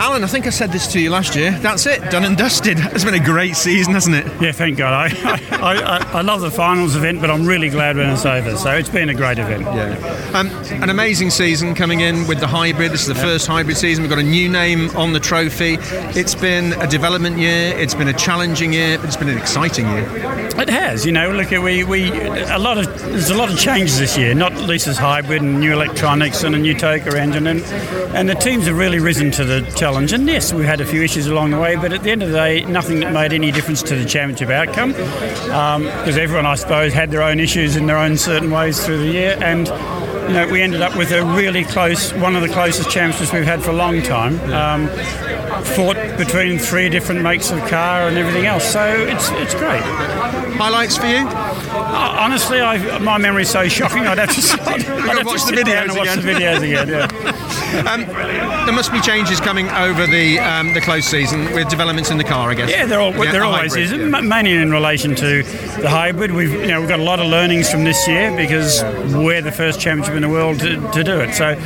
Alan, I think I said this to you last year. That's it, done and dusted. It's been a great season, hasn't it? Yeah, thank God. I, I, I, I love the finals event, but I'm really glad when it's over. So it's been a great event. Yeah. Um, an amazing season coming in with the hybrid. This is the first hybrid season. We've got a new name on the trophy. It's been a development year. It's been a challenging year, but it's been an exciting year. It has. You know, look at we we a lot of there's a lot of changes this year. Not least as hybrid and new electronics and a new TOCA engine, and and the teams have really risen to the challenge. And yes, we've had a few issues along the way, but at the end of the day, nothing that made any difference to the championship outcome. Because um, everyone, I suppose, had their own issues in their own certain ways through the year, and you know, we ended up with a really close, one of the closest championships we've had for a long time. Um, fought between three different makes of car and everything else, so it's it's great. Highlights for you? Uh, honestly, I, my memory is so shocking. I'd have to, I'd, I'd have watch to the watch again. the videos again. Yeah. um, there must be changes coming over the um, the close season with developments in the car, I guess. Yeah, there, all, Yeah, there the always hybrid, is, yeah. mainly in relation to the hybrid. We've you know we've got a lot of learnings from this year because we're the first championship in the world to, to do it. So.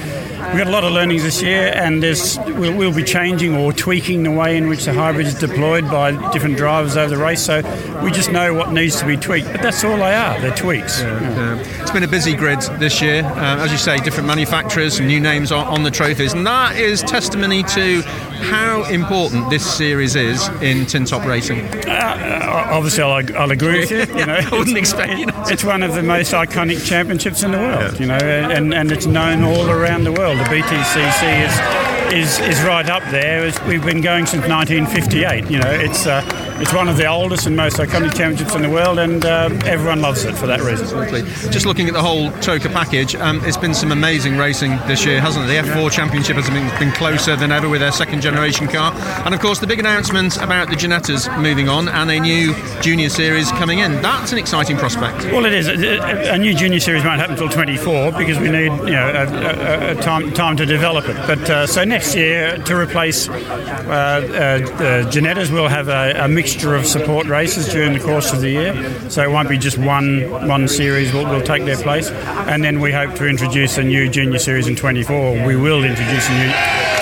We've got a lot of learnings this year, and there's, we'll, we'll be changing or tweaking the way in which the hybrid is deployed by different drivers over the race. So we just know what needs to be tweaked. But that's all they are, they're tweaks. Yeah. It's been a busy grid this year. Uh, as you say, different manufacturers, new names on, on the trophies, and that is testimony to how important this series is in tin top racing. Uh, obviously, I'll, I'll agree with you. you know, I wouldn't expect you. It's one of the most iconic championships in the world, you know, and, and it's known all around the world. The BTCC is is, is right up there. We've been going since 1958. You know, it's uh, it's one of the oldest and most iconic championships in the world, and uh, everyone loves it for that reason. Absolutely. Just looking at the whole TOCA package, um, it's been some amazing racing this year, hasn't it? The F4 Championship has been, been closer than ever with their second generation car. And of course, the big announcement about the Ginettas moving on and a new junior series coming in. That's an exciting prospect. Well, it is. A, new junior series won't happen until 24 because we need you know a, a, a time time to develop it. But uh, so next year to replace uh, uh, the Ginettas, we'll have a, a mixture of support races during the course of the year. So it won't be just one one series will, will take their place. And then we hope to introduce a new junior series in 24. We will introduce a new.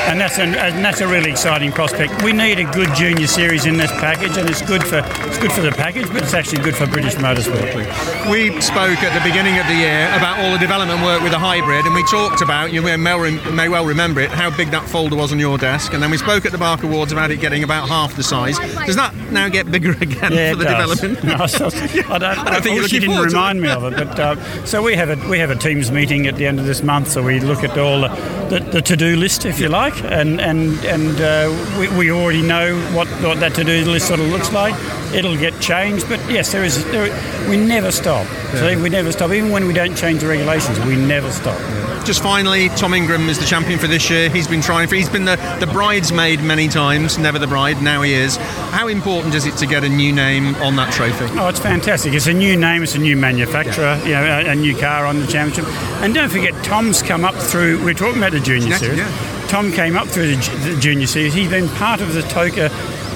And that's, an, and that's a really exciting prospect. We need a good junior series in this package, and it's good for it's good for the package, but it's actually good for British Motorsport. We spoke at the beginning of the year about all the development work with the hybrid, and we talked about, you may, may well remember it, how big that folder was on your desk. And then we spoke at the BARC Awards about it getting about half the size. Does that now get bigger again Yeah, for the does. development? No, so- I don't, I don't think you're wish you didn't remind me of it. But uh, so we have a we have a teams meeting at the end of this month. So we look at all the, the, the to do list, if you like, and and and uh, we, we already know what, what that to do list sort of looks like. It'll get changed, but yes, there is. There, we never stop. So we never stop. Even when we don't change the regulations, we never stop. Just finally, Tom Ingram is the champion for this year. He's been trying for. He's been the, the bridesmaid many times, never the bride. Now he is. How important is it to get a new name on that trophy? Oh, it's fantastic. It's a new name, it's a new manufacturer, you know, a, a new car on the championship. And don't forget, Tom's come up through, we're talking about the junior Yeah, series. yeah. Tom came up through the, the junior series. He's been part of the TOCA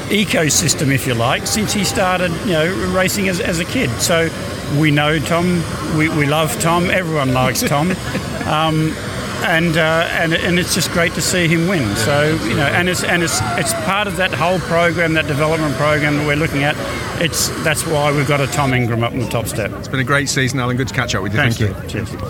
ecosystem, if you like, since he started, you know, racing as, as a kid. So we know Tom, we, we love Tom, everyone likes Tom. Um, and, uh, and and it's just great to see him win. So you know, and it's and it's it's part of that whole program, that development program that we're looking at. It's that's why we've got a Tom Ingram up in the top step. It's been a great season, Alan. Good to catch up with you. Thanks, Thank you. Steve. Cheers.